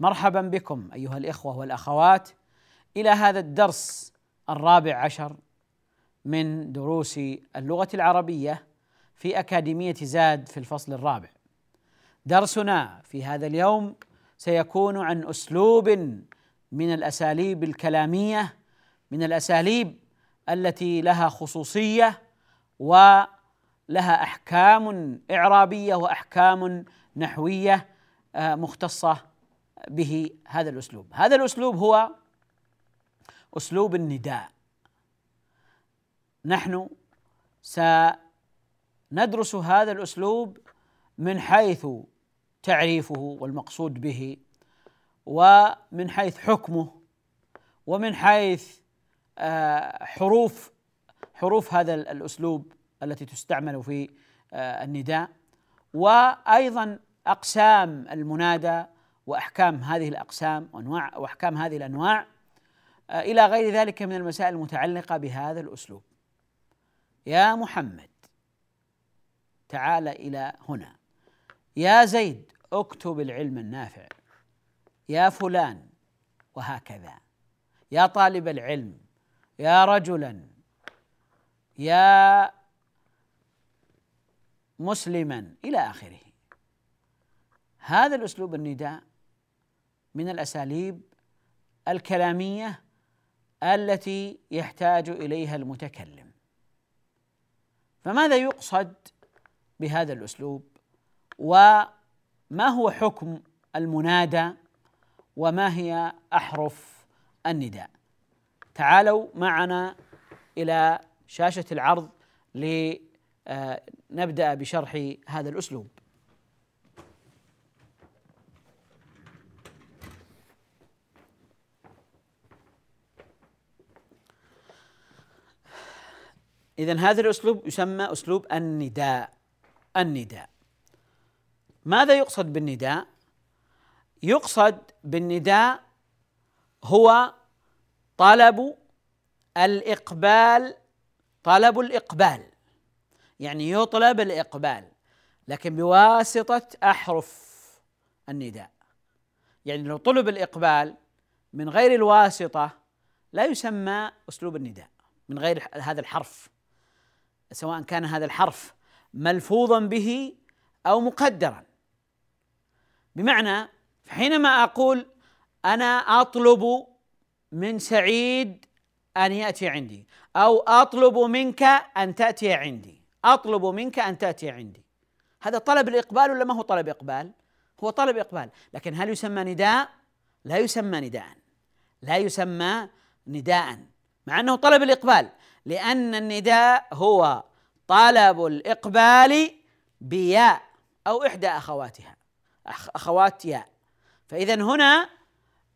مرحبا بكم أيها الإخوة والأخوات إلى هذا الدرس الرابع عشر من دروس اللغة العربية في أكاديمية زاد في الفصل الرابع. درسنا في هذا اليوم سيكون عن أسلوب من الأساليب الكلامية من الأساليب التي لها خصوصية ولها أحكام إعرابية وأحكام نحوية آه، مختصة به هذا الأسلوب. هذا الأسلوب هو أسلوب النداء. نحن سندرس هذا الأسلوب من حيث تعريفه والمقصود به ومن حيث حكمه ومن حيث آه، حروف حروف هذا الأسلوب التي تستعمل في آه، النداء. وأيضا أقسام المنادى وأحكام هذه الأقسام وانواع وأحكام هذه الأنواع آه، إلى غير ذلك من المسائل المتعلقة بهذا الأسلوب. يا محمد تعال إلى هنا. يا زيد اكتب العلم النافع. يا فلان وهكذا. يا طالب العلم يا رجلا يا مسلما إلى آخره. هذا الأسلوب النداء من الأساليب الكلامية التي يحتاج إليها المتكلم. فماذا يقصد بهذا الأسلوب؟ وما هو حكم المنادى؟ وما هي أحرف النداء؟ تعالوا معنا إلى شاشة العرض لنبدأ بشرح هذا الأسلوب. إذا هذا الأسلوب يسمى أسلوب النداء. النداء. ماذا يقصد بالنداء؟ يقصد بالنداء هو طلب الإقبال طلب الإقبال. يعني يطلب الإقبال لكن بواسطة أحرف النداء. يعني لو طلب الإقبال من غير الواسطة لا يسمى أسلوب النداء من غير هذا الحرف. سواء كان هذا الحرف ملفوظا به أو مقدرا. بمعنى حينما أقول أنا أطلب من سعيد أن يأتي عندي أو أطلب منك أن تأتي عندي أطلب منك أن تأتي عندي. هذا طلب الإقبال ولا ما هو طلب إقبال؟ هو طلب إقبال. لكن هل يسمى نداء؟ لا يسمى نداء. لا يسمى نداء. مع أنه طلب الإقبال. لأن النداء هو طلب الإقبال بياء أو إحدى أخواتها أخوات ياء. فإذا هنا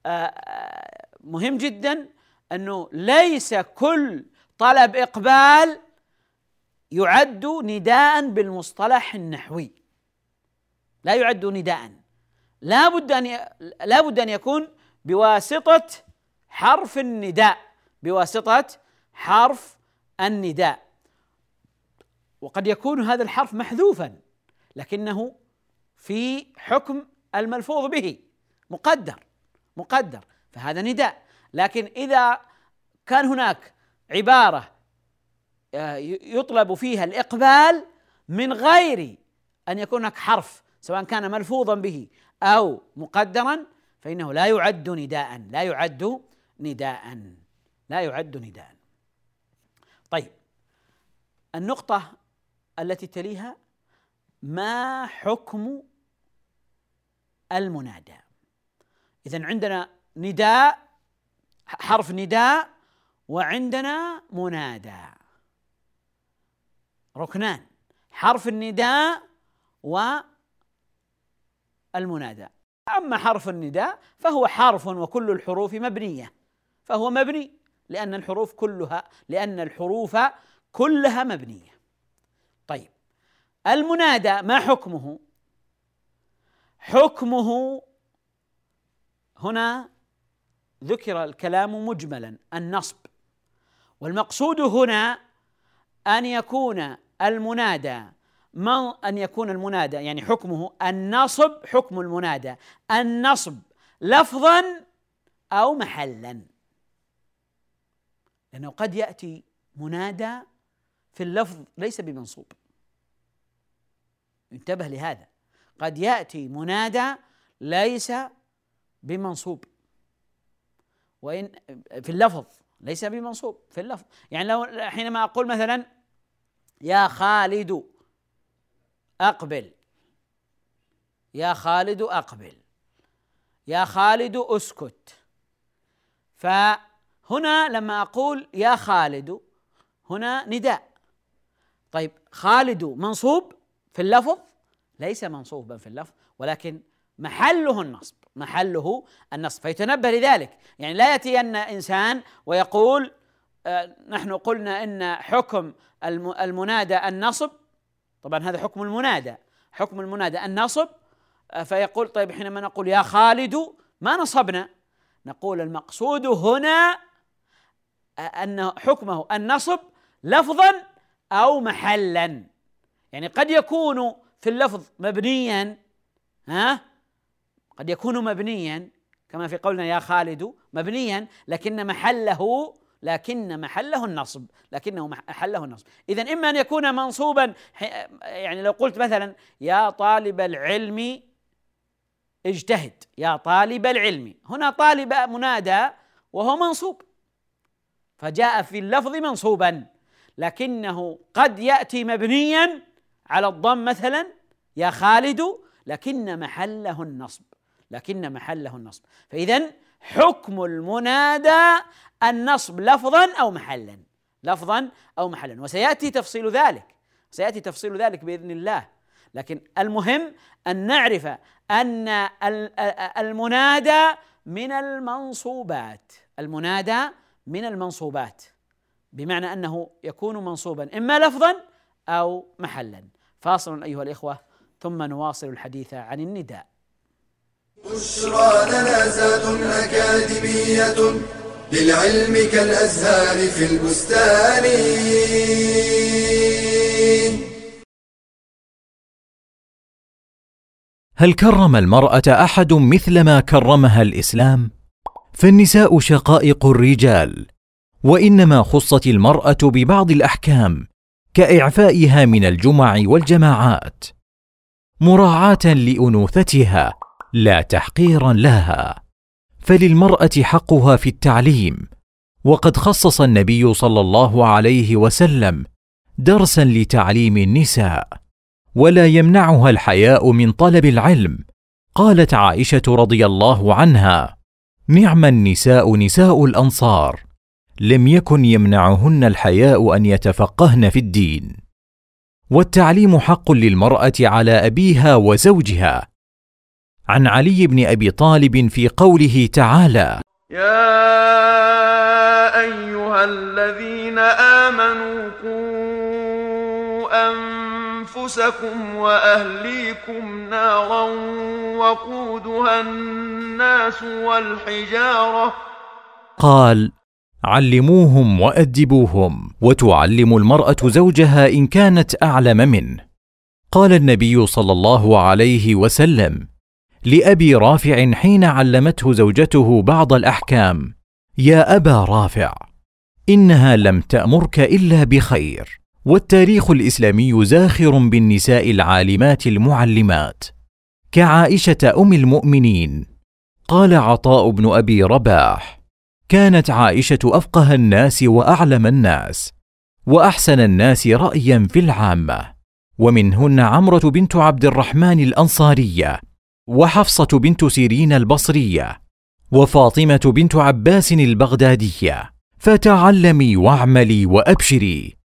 آه، آه، مهم جدا أنه ليس كل طلب إقبال يعد نداء بالمصطلح النحوي. لا يعد نداء. لا بد أن لا بد أن يكون بواسطة حرف النداء بواسطة حرف النداء. وقد يكون هذا الحرف محذوفا لكنه في حكم الملفوظ به. مقدر مقدر. فهذا نداء. لكن إذا كان هناك عبارة آه، يطلب فيها الإقبال من غير أن يكون هناك حرف سواء كان ملفوظا به أو مقدرا فإنه لا يعد نداء لا يعد نداء لا يعد نداء النقطة التي تليها ما حكم المنادى؟ إذا عندنا نداء حرف نداء وعندنا منادى. ركنان حرف النداء والمنادى. أما حرف النداء فهو حرف وكل الحروف مبنية. فهو مبني لأن الحروف كلها لأن الحروف كلها مبنية. طيب المنادى ما حكمه؟ حكمه هنا ذكر الكلام مجملا النصب. والمقصود هنا أن يكون المنادى ما أن يكون المنادى؟ يعني حكمه النصب حكم المنادى. النصب لفظا أو محلا. لأنه قد يأتي منادى في اللفظ ليس بمنصوب. انتبه لهذا. قد يأتي منادى ليس بمنصوب. وإن في اللفظ ليس بمنصوب في اللفظ. يعني لو حينما أقول مثلا يا خالد أقبل. يا خالد أقبل. يا خالد أسكت. فهنا لما أقول يا خالد هنا نداء. طيب خالد منصوب في اللفظ؟ ليس منصوبا في اللفظ ولكن محله النصب محله النصب. فيتنبه لذلك. يعني لا يأتين إنسان ويقول آه نحن قلنا إن حكم المنادى النصب. طبعا هذا حكم المنادى. حكم المنادى النصب آه فيقول طيب حينما نقول يا خالد ما نصبنا؟ نقول المقصود هنا آه، أن حكمه النصب لفظا أو محلا. يعني قد يكون في اللفظ مبنيا ها؟ قد يكون مبنيا كما في قولنا يا خالد مبنيا لكن محله لكن محله النصب لكنه محله النصب. اذا إما أن يكون منصوبا يعني لو قلت مثلا يا طالب العلم اجتهد يا طالب العلم. هنا طالب منادى وهو منصوب. فجاء في اللفظ منصوبا. لكنه قد يأتي مبنيا على الضم مثلا يا خالد لكن محله النصب. لكن محله النصب. فإذا حكم المنادى النصب لفظا أو محلا. لفظا أو محلا. وسيأتي تفصيل ذلك. سيأتي تفصيل ذلك بإذن الله. لكن المهم أن نعرف أن المنادى من المنصوبات. المنادى من المنصوبات. بمعنى أنه يكون منصوبا إما لفظا أو محلا. فاصل أيها الإخوة ثم نواصل الحديث عن النداء. بشرى لنا زاد أكاديمية للعلم كالأزهار في البستان. هل كرم المرأة أحد مثل ما كرمها الإسلام؟ فالنساء شقائق الرجال وإنما خصت المرأة ببعض الأحكام كإعفائها من الجمع والجماعات. مراعاة لأنوثتها لا تحقيرا لها. فللمرأة حقها في التعليم. وقد خصص النبي صلى الله عليه وسلم درسا لتعليم النساء. ولا يمنعها الحياء من طلب العلم. قالت عائشة رضي الله عنها نعم النساء نساء الأنصار لم يكن يمنعهن الحياء أن يتفقهن في الدين. والتعليم حق للمرأة على أبيها وزوجها. عن علي بن أبي طالب في قوله تعالى يا أيها الذين آمنوا قوا أنفسكم وأهليكم نارا وقودها الناس والحجارة. قال علموهم وأدبوهم وتعلم المرأة زوجها إن كانت أعلم منه. قال النبي صلى الله عليه وسلم لأبي رافع حين علمته زوجته بعض الأحكام يا أبا رافع إنها لم تأمرك إلا بخير. والتاريخ الإسلامي زاخر بالنساء العالمات المعلمات. كعائشة أم المؤمنين قال عطاء بن أبي رباح كانت عائشة أفقه الناس وأعلم الناس وأحسن الناس رايا في العامة. ومنهن عمرة بنت عبد الرحمن الأنصارية وحفصة بنت سيرين البصرية وفاطمة بنت عباس البغدادية. فتعلمي واعملي وأبشري.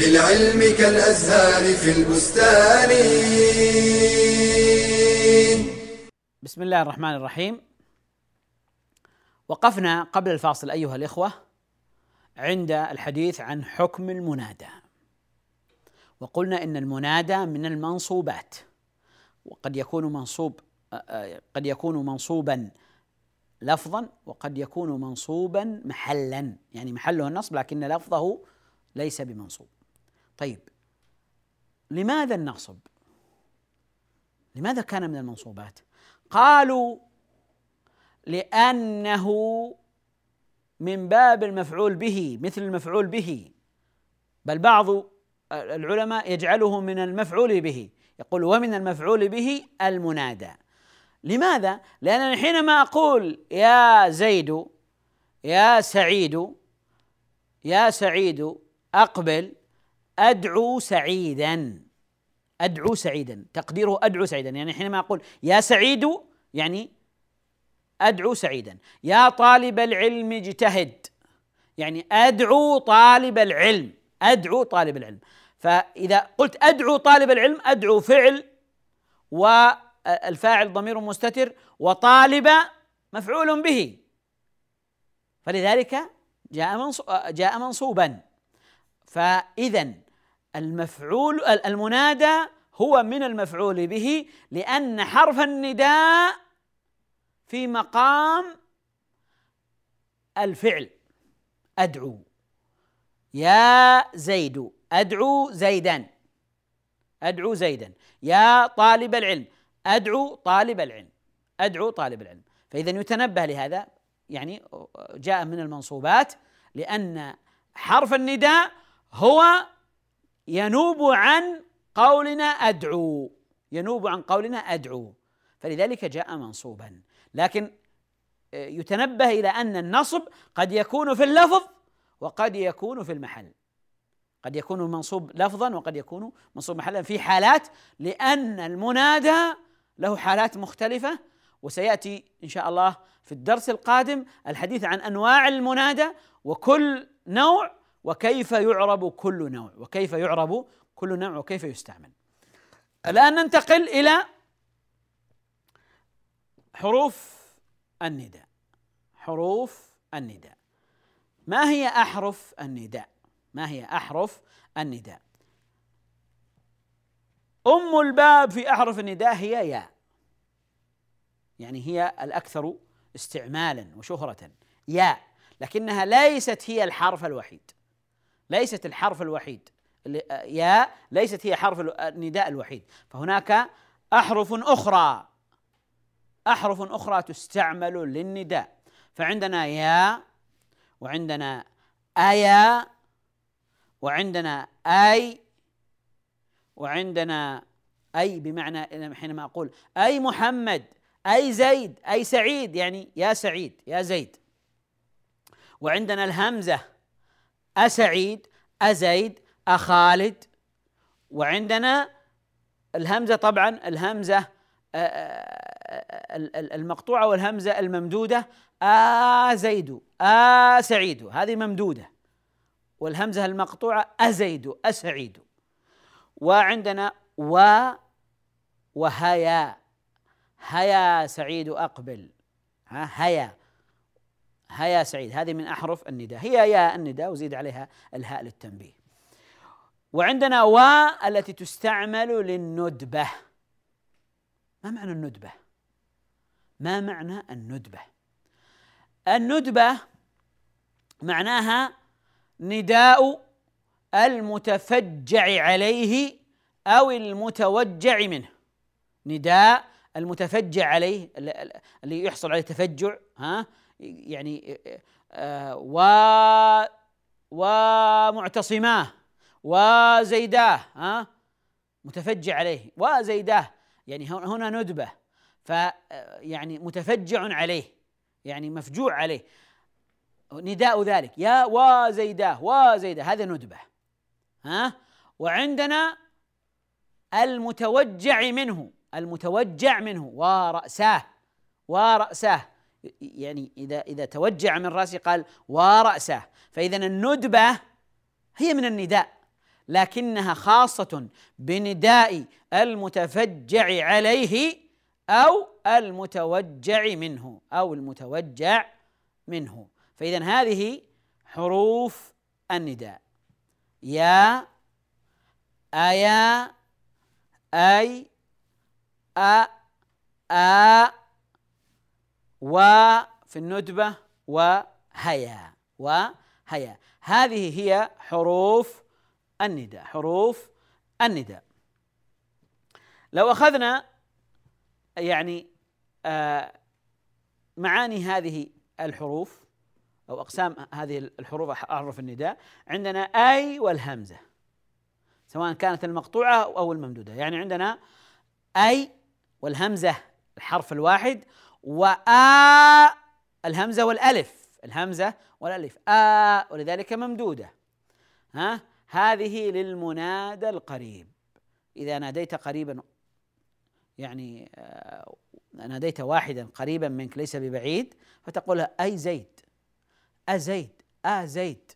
للعلم كالأزهار في البستان. بسم الله الرحمن الرحيم. وقفنا قبل الفاصل أيها الإخوة عند الحديث عن حكم المنادى. وقلنا إن المنادى من المنصوبات. وقد يكون منصوب قد يكون منصوبا لفظا وقد يكون منصوبا محلا. يعني محله النصب لكن لفظه ليس بمنصوب. طيب لماذا النصب لماذا كان من المنصوبات؟ قالوا لأنه من باب المفعول به مثل المفعول به بل بعض العلماء يجعله من المفعول به يقول ومن المفعول به المنادى. لماذا؟ لأنني حينما أقول يا زيد يا سعيد يا سعيد أقبل أدعو سعيدا. أدعو سعيدا. تقديره أدعو سعيدا. يعني حينما أقول يا سعيد يعني أدعو سعيدا. يا طالب العلم اجتهد. يعني أدعو طالب العلم. أدعو طالب العلم. فإذا قلت أدعو طالب العلم أدعو فعل والفاعل ضمير مستتر وطالب مفعول به. فلذلك جاء جاء منصوبا. فإذا المفعول المنادى هو من المفعول به لأن حرف النداء في مقام الفعل. أدعو. يا زيد. أدعو زيدا. أدعو زيدا. يا طالب العلم. أدعو طالب العلم. أدعو طالب العلم. فإذا يتنبه لهذا يعني جاء من المنصوبات لأن حرف النداء هو ينوب عن قولنا أدعو. ينوب عن قولنا أدعو. فلذلك جاء منصوبا. لكن آه، يتنبه إلى أن النصب قد يكون في اللفظ وقد يكون في المحل. قد يكون منصوب لفظا وقد يكون منصوب محلا. في حالات لأن المنادى له حالات مختلفة. وسيأتي إن شاء الله في الدرس القادم الحديث عن أنواع المنادى وكل نوع وكيف يعرب كل نوع وكيف يعرب كل نوع وكيف يستعمل. الآن ننتقل إلى حروف النداء. حروف النداء. ما هي أحرف النداء؟ ما هي أحرف النداء؟ أم الباب في أحرف النداء هي يا يعني هي الأكثر استعمالا وشهرة. يا لكنها ليست هي الحرف الوحيد. ليست الحرف الوحيد. يا ليست هي حرف النداء الوحيد. فهناك أحرف أخرى. أحرف أخرى تستعمل للنداء. فعندنا يا وعندنا آيا وعندنا آي وعندنا أي بمعنى حينما أقول. أي محمد أي زيد أي سعيد يعني يا سعيد يا زيد. وعندنا الهمزة. أسعيد أزيد أخالد. وعندنا الهمزة طبعا الهمزة آه، آه، المقطوعة والهمزة الممدودة. أزيد أسعيد هذه ممدودة. والهمزة المقطوعة أزيد أسعيد. وعندنا و وهيا. هيا سعيد أقبل. ها هيا. هيا سعيد هذه من أحرف النداء. هي يا النداء وزيد عليها الهاء للتنبيه. وعندنا و التي تستعمل للندبة. ما معنى الندبة؟ ما معنى الندبة؟ الندبة معناها نداء المتفجع عليه أو المتوجع منه. نداء المتفجع عليه اللي يحصل عليه تفجع ها؟ يعني آه و ومعتصماه وزيداه ها؟ متفجع عليه وزيداه يعني هنا ندبة ف يعني متفجع عليه يعني مفجوع عليه. نداء ذلك يا وزيداه وزيداه هذا ندبة ها؟ وعندنا المتوجع منه المتوجع منه ورأساه ورأساه يعني إذا إذا توجع من رأسه قال ورأسه فإذا الندبة هي من النداء لكنها خاصة بنداء المتفجع عليه أو المتوجع منه أو المتوجع منه. فإذا هذه حروف النداء. يا أيا أي أ أ وفي الندبة وهيا وهيا هذه هي حروف النداء حروف النداء. لو أخذنا يعني آه معاني هذه الحروف أو أقسام هذه الحروف أحرف النداء عندنا أي والهمزة سواء كانت المقطوعة أو الممدودة. يعني عندنا أي والهمزة الحرف الواحد وآ الهمزة والألف. الهمزة والألف. آ ولذلك ممدودة. ها؟ هذه للمنادى القريب. إذا ناديت قريبا يعني ناديت واحدا قريبا منك ليس ببعيد فتقول أي زيد. أزيد أزيد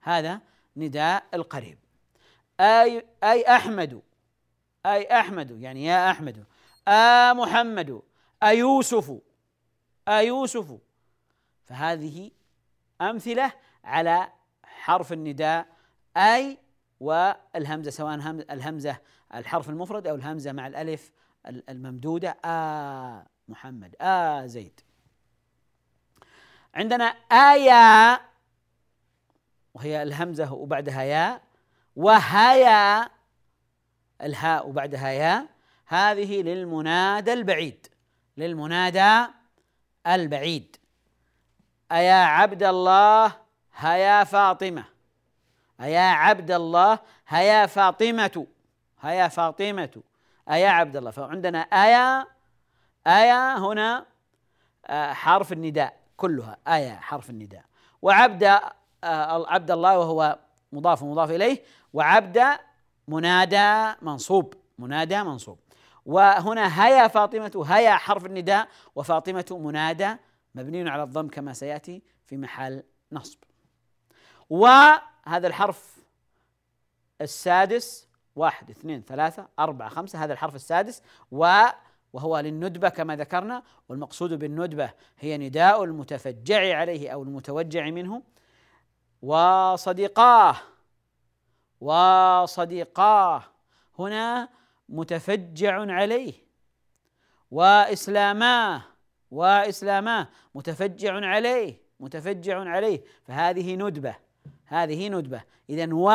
هذا نداء القريب. أي أي أحمد. أي أحمد. يعني يا أحمد. آ محمد. أيوسف أيوسف. فهذه أمثلة على حرف النداء أي والهمزة سواء الهمزة الحرف المفرد أو الهمزة مع الألف الممدودة. آ محمد. آ زيد. عندنا آية وهي الهمزة وبعدها يا. وهيا الهاء وبعدها يا. هذه للمنادى البعيد. للمنادى البعيد. أيا عبد الله هيا فاطمة. أيا عبد الله هيا فاطمة. هيا فاطمة. أيا عبد الله. فعندنا آية آية هنا آه، حرف النداء كلها. آية حرف النداء. وعبد آه، عبد الله وهو مضاف ومضاف إليه. وعبد منادى منصوب. منادى منصوب. وهنا هيا فاطمة هيا حرف النداء وفاطمة منادى مبني على الضم كما سيأتي في محل نصب. وهذا الحرف السادس واحد اثنين ثلاثة أربعة خمسة هذا الحرف السادس. و وهو للندبة كما ذكرنا والمقصود بالندبة هي نداء المتفجع عليه أو المتوجع منه. وصديقاه وصديقاه. هنا متفجع عليه. وإسلاماه وإسلاماه متفجع عليه متفجع عليه. فهذه ندبة هذه ندبة. إذا و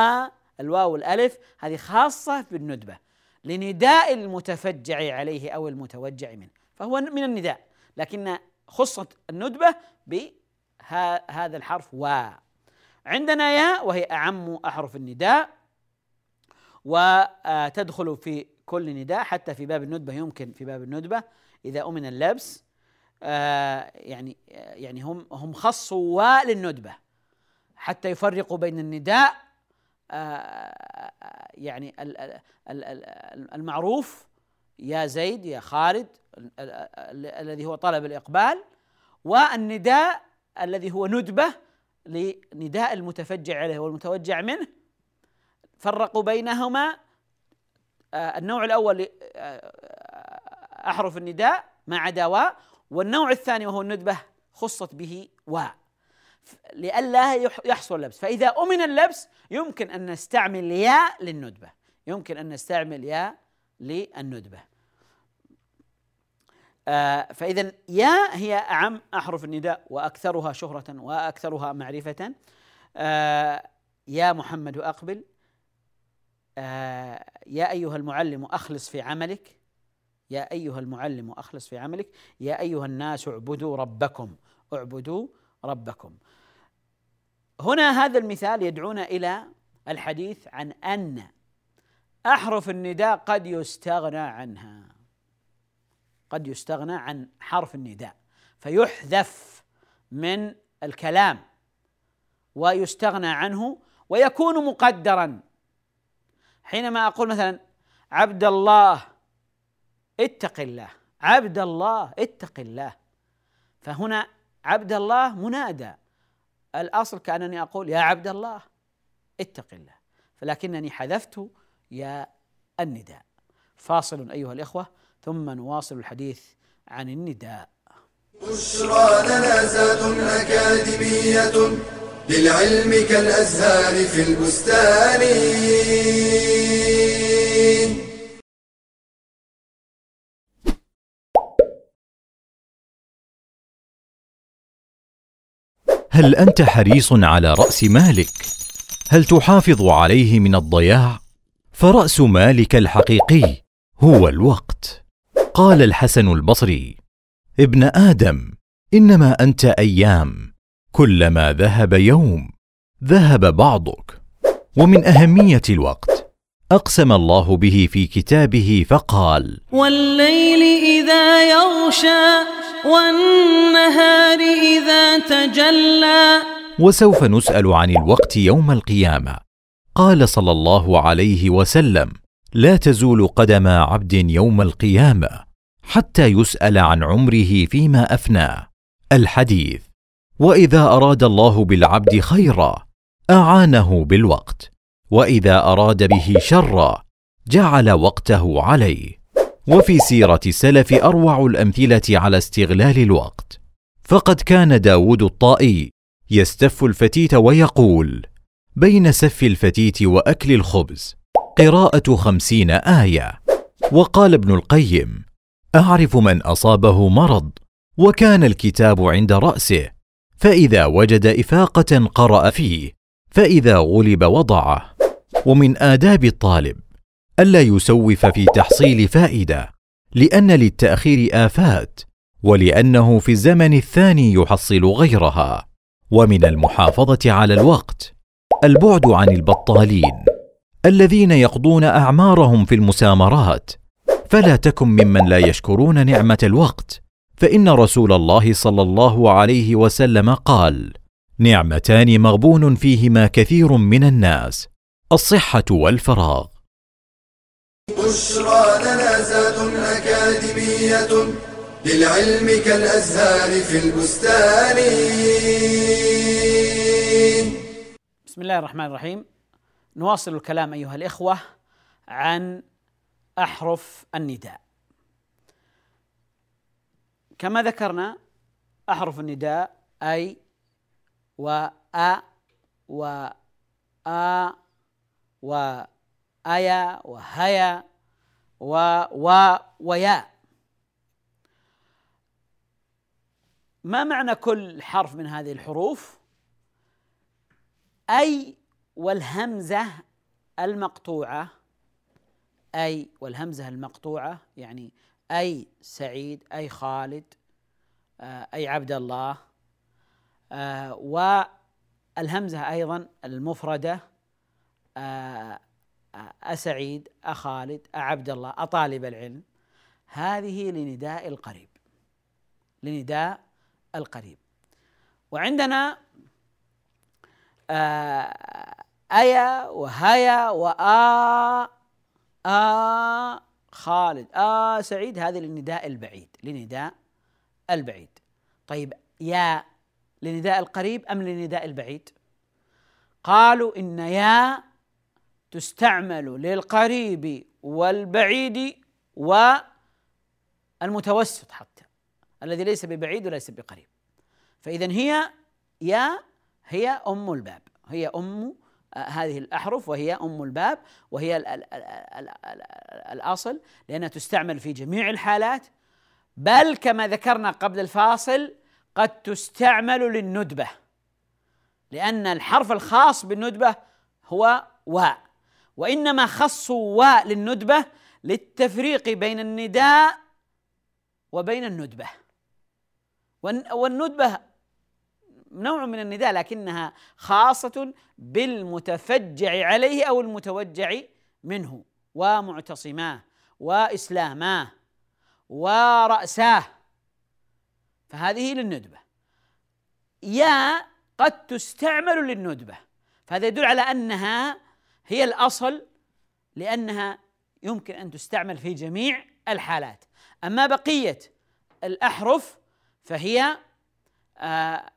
الواو والألف هذه خاصة بالندبة. لنداء المتفجع عليه أو المتوجع منه. فهو من النداء. لكن خصت الندبة بهذا الحرف و. عندنا يا وهي أعم أحرف النداء. وتدخل في كل نداء حتى في باب الندبة يمكن في باب الندبة إذا أمن اللبس آه، يعني يعني هم هم خصوا للندبة. حتى يفرقوا بين النداء آه، يعني المعروف يا زيد يا خالد الذي هو طلب الإقبال والنداء الذي هو ندبة لنداء المتفجع عليه والمتوجع منه. فرقوا بينهما آه، النوع الأول آه، أحرف النداء ما عدا و والنوع الثاني وهو الندبة خصت به و لئلا يحصل لبس. فإذا أمن اللبس يمكن أن نستعمل ياء للندبة. يمكن أن نستعمل ياء للندبة. آه فإذا يا هي أعم أحرف النداء وأكثرها شهرة وأكثرها معرفة. آه يا محمد أقبل. آه يا أيها المعلم أخلص في عملك. يا أيها المعلم أخلص في عملك. يا أيها الناس اعبدوا ربكم. اعبدوا ربكم. هنا هذا المثال يدعونا إلى الحديث عن أن أحرف النداء قد يستغنى عنها. قد يستغنى عن حرف النداء. فيحذف من الكلام ويستغنى عنه ويكون مقدرا. حينما أقول مثلا عبد الله اتق الله. عبد الله اتق الله. فهنا عبد الله منادى. الأصل كأنني أقول يا عبد الله اتق الله. فلكنني حذفت يا النداء. فاصل أيها الإخوة ثم نواصل الحديث عن النداء. بشرى لنا زاد أكاديمية. للعلم كالأزهار في البستان. هل أنت حريص على رأس مالك؟ هل تحافظ عليه من الضياع؟ فرأس مالك الحقيقي هو الوقت. قال الحسن البصري ابن آدم إنما أنت أيام. كلما ذهب يوم ذهب بعضك. ومن أهمية الوقت أقسم الله به في كتابه فقال والليل إذا يغشى والنهار إذا تجلى. وسوف نسأل عن الوقت يوم القيامة. قال صلى الله عليه وسلم لا تزول قدم عبد يوم القيامة حتى يسأل عن عمره فيما أفناه. الحديث وإذا أراد الله بالعبد خيرا أعانه بالوقت. وإذا أراد به شرا جعل وقته عليه. وفي سيرة السلف أروع الأمثلة على استغلال الوقت. فقد كان داود الطائي يستف الفتيت ويقول بين سف الفتيت وأكل الخبز قراءة خمسين آية. وقال ابن القيم أعرف من أصابه مرض وكان الكتاب عند رأسه. فإذا وجد إفاقة قرأ فيه فإذا غلب وضعه. ومن آداب الطالب ألا يسوف في تحصيل فائدة لأن للتأخير آفات ولأنه في الزمن الثاني يحصل غيرها. ومن المحافظة على الوقت البعد عن البطالين الذين يقضون أعمارهم في المسامرات. فلا تكن ممن لا يشكرون نعمة الوقت فإن رسول الله صلى الله عليه وسلم قال: نعمتان مغبون فيهما كثير من الناس الصحة والفراغ. بشرى لنا زاد أكاديمية للعلم كالأزهار في البستان. بسم الله الرحمن الرحيم. نواصل الكلام أيها الإخوة عن أحرف النداء. كما ذكرنا أحرف النداء أي و أ و آ وأيا وهيا و و ويا. ما معنى كل حرف من هذه الحروف؟ أي والهمزة المقطوعة أي والهمزة المقطوعة يعني أي سعيد أي خالد آه، أي عبد الله آه، والهمزة أيضا المفردة آه، أسعيد أخالد أعبد الله أطالب العلم. هذه لنداء القريب لنداء القريب. وعندنا آه، أيا وهيا وآ آ خالد. آ سعيد هذه للنداء البعيد. لنداء البعيد. طيب يا لنداء القريب أم لنداء البعيد؟ قالوا إن يا تستعمل للقريب والبعيد والمتوسط حتى. الذي ليس ببعيد وليس بقريب. فإذا هي يا هي أم الباب. هي أم هذه الأحرف وهي أم الباب وهي ال ال ال ال ال الأصل لأنها تستعمل في جميع الحالات. بل كما ذكرنا قبل الفاصل قد تستعمل للندبة لأن الحرف الخاص بالندبة هو واء. وإنما خصوا واء للندبة للتفريق بين النداء وبين الندبة. والندبة نوع من النداء لكنها خاصة بالمتفجع عليه أو المتوجع منه ومعتصماه وإسلاماه ورأساه. فهذه للندبة. يا قد تستعمل للندبة. فهذا يدل على أنها هي الأصل لأنها يمكن أن تستعمل في جميع الحالات. أما بقية الأحرف فهي آه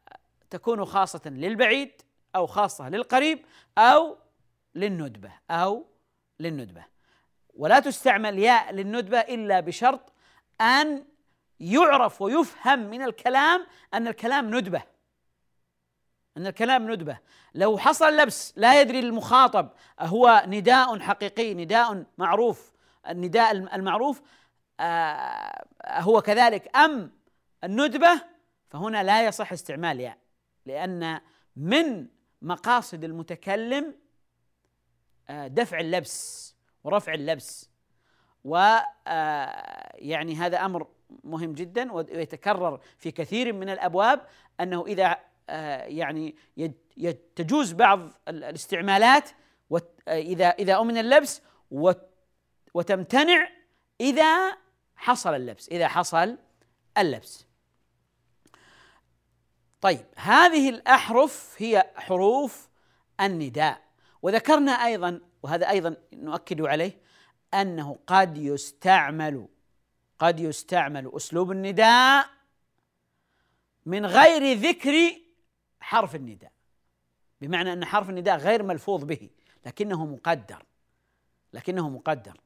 تكون خاصة للبعيد أو خاصة للقريب أو للندبة أو للندبة. ولا تستعمل ياء للندبة إلا بشرط أن يعرف ويفهم من الكلام أن الكلام ندبة. أن الكلام ندبة. لو حصل لبس لا يدري المخاطب هو نداء حقيقي نداء معروف النداء المعروف آه هو كذلك أم الندبة فهنا لا يصح استعمال ياء. لأن من مقاصد المتكلم آه، دفع اللبس ورفع اللبس. و آه، هذا أمر مهم جدا ويتكرر في كثير من الأبواب أنه إذا آه، يعني تجوز بعض الاستعمالات إذا إذا أمن اللبس وتمتنع إذا حصل اللبس إذا حصل اللبس. طيب هذه الأحرف هي حروف النداء. وذكرنا أيضا وهذا أيضا نؤكد عليه أنه قد يستعمل قد يستعمل أسلوب النداء من غير ذكر حرف النداء. بمعنى أن حرف النداء غير ملفوظ به لكنه مقدر. لكنه مقدر.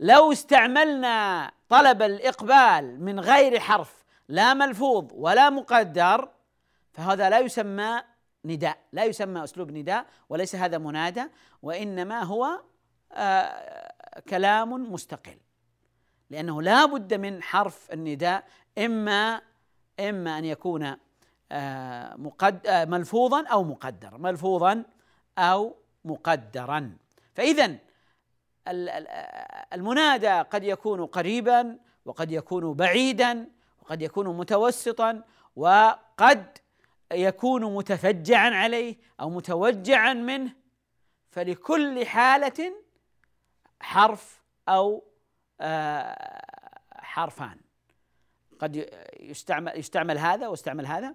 لو استعملنا طلب الإقبال من غير حرف لا ملفوظ ولا مقدر فهذا لا يسمى نداء لا يسمى أسلوب نداء وليس هذا منادى وإنما هو آه كلام مستقل. لأنه لا بد من حرف النداء إما إما أن يكون آه مقد آه ملفوظا أو مقدر ملفوظا أو مقدرا. فاذا المنادى قد يكون قريبا وقد يكون بعيدا وقد يكون متوسطا وقد يكون متفجعا عليه أو متوجعا منه فلكل حالة حرف أو آه، حرفان. قد يستعمل يستعمل هذا ويستعمل هذا.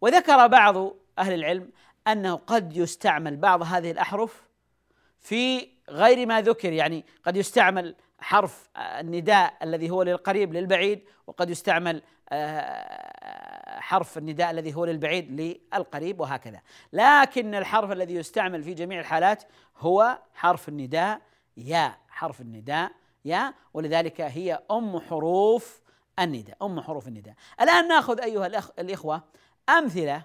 وذكر بعض أهل العلم أنه قد يستعمل بعض هذه الأحرف في غير ما ذكر. يعني قد يستعمل حرف النداء الذي هو للقريب للبعيد وقد يستعمل آه، حرف النداء الذي هو للبعيد للقريب وهكذا. لكن الحرف الذي يستعمل في جميع الحالات هو حرف النداء يا حرف النداء يا ولذلك هي أم حروف النداء أم حروف النداء. الآن نأخذ أيها الأخ الإخوة أمثلة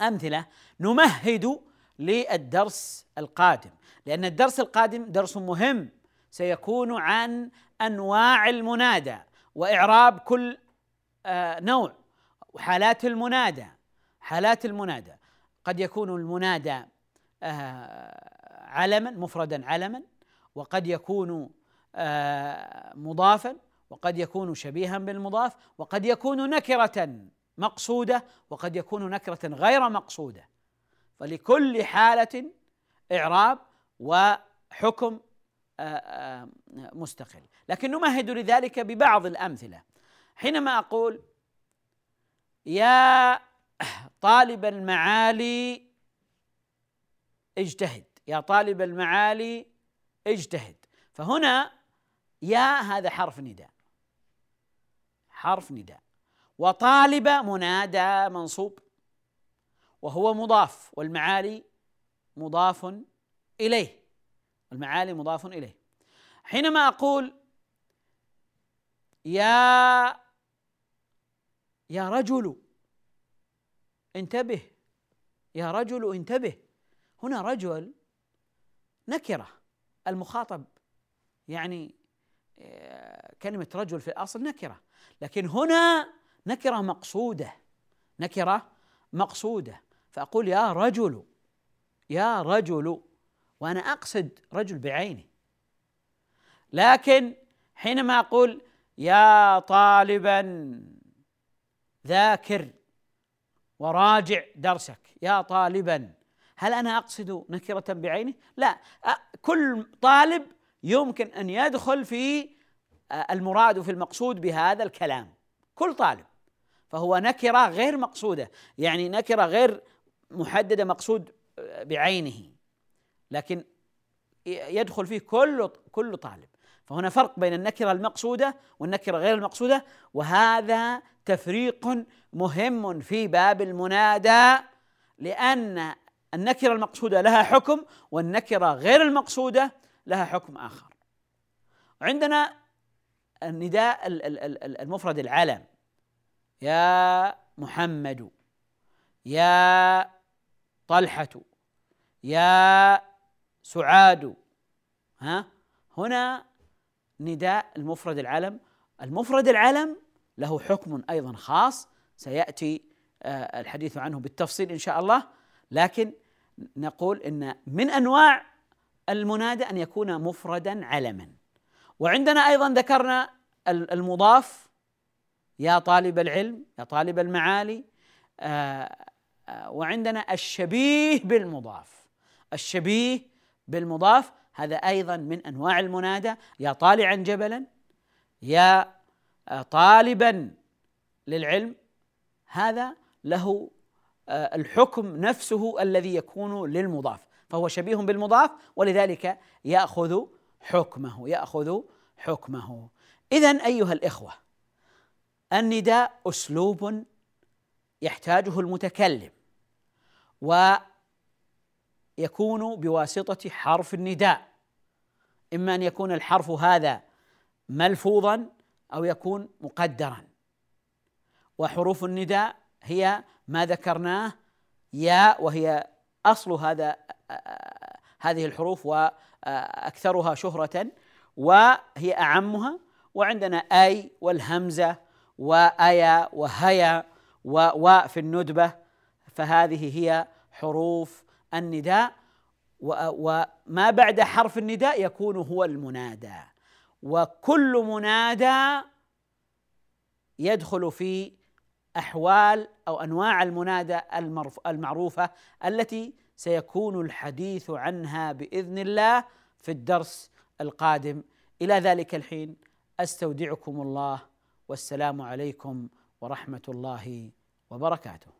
أمثلة نمهد للدرس القادم. لأن الدرس القادم درس مهم سيكون عن أنواع المنادى وإعراب كل آه، نوع. وحالات المنادى حالات المنادى. قد يكون المنادى آه، علما مفردا علما وقد يكون آه، مضافا وقد يكون شبيها بالمضاف وقد يكون نكرة مقصودة وقد يكون نكرة غير مقصودة. فلكل حالة إعراب وحكم مستقل. لكن نمهد لذلك ببعض الأمثلة. حينما أقول يا طالب المعالي اجتهد يا طالب المعالي اجتهد. فهنا يا هذا حرف نداء. حرف نداء. وطالب منادى منصوب. وهو مضاف والمعالي مضاف إليه. المعالي مضاف إليه. حينما أقول يا يا رجل انتبه. يا رجل انتبه. هنا رجل نكرة المخاطب. يعني آه، كلمة رجل في الأصل نكرة. لكن هنا نكرة مقصودة. نكرة مقصودة. فأقول يا رجل يا رجل وأنا أقصد رجل بعينه لكن حينما أقول يا طالبا ذاكر وراجع درسك يا طالبا. هل أنا أقصد نكرة بعينه؟ لا. كل طالب يمكن أن يدخل في المراد في المقصود بهذا الكلام. كل طالب. فهو نكرة غير مقصودة. يعني نكرة غير محددة مقصود بعينه. لكن يدخل فيه كل كل طالب. فهنا فرق بين النكرة المقصودة والنكرة غير المقصودة وهذا تفريق مهم في باب المنادى لأن النكرة المقصودة لها حكم والنكرة غير المقصودة لها حكم آخر. عندنا النداء المفرد العلم. يا محمد يا طلحة يا سعاد. ها؟ هنا نداء المفرد العلم. المفرد العلم له حكم أيضا خاص. سيأتي آه، الحديث عنه بالتفصيل إن شاء الله. لكن نقول إن من أنواع المنادى أن يكون مفردا علما. وعندنا أيضا ذكرنا المضاف. يا طالب العلم يا طالب المعالي. آه، آه، وعندنا الشبيه بالمضاف. الشبيه بالمضاف هذا أيضا من أنواع المنادى. يا طالعا جبلا يا طالبا للعلم هذا له آه، الحكم نفسه الذي يكون للمضاف فهو شبيه بالمضاف ولذلك يأخذ حكمه يأخذ حكمه. اذا أيها الإخوة النداء أسلوب يحتاجه المتكلم ويكون بواسطة حرف النداء. إما أن يكون الحرف هذا ملفوظا أو يكون مقدرا. وحروف النداء هي ما ذكرناه يا وهي أصل هذا هذه الحروف وأكثرها شهرة وهي أعمها وعندنا أي والهمزة وأيا وهيا وواء في الندبة فهذه هي حروف النداء. وما بعد حرف النداء يكون هو المنادى. وكل منادى يدخل في أحوال أو أنواع المنادى المعروفة التي سيكون الحديث عنها بإذن الله في الدرس القادم. إلى ذلك الحين أستودعكم الله والسلام عليكم ورحمة الله وبركاته.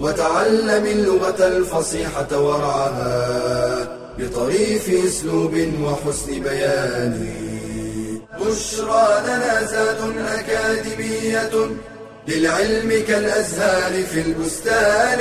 وتعلم اللغة الفصيحة ورعاها بطريف أسلوب وحسن بيان. بشرى لنا زاد أكاديمية للعلم كالأزهار في البستان.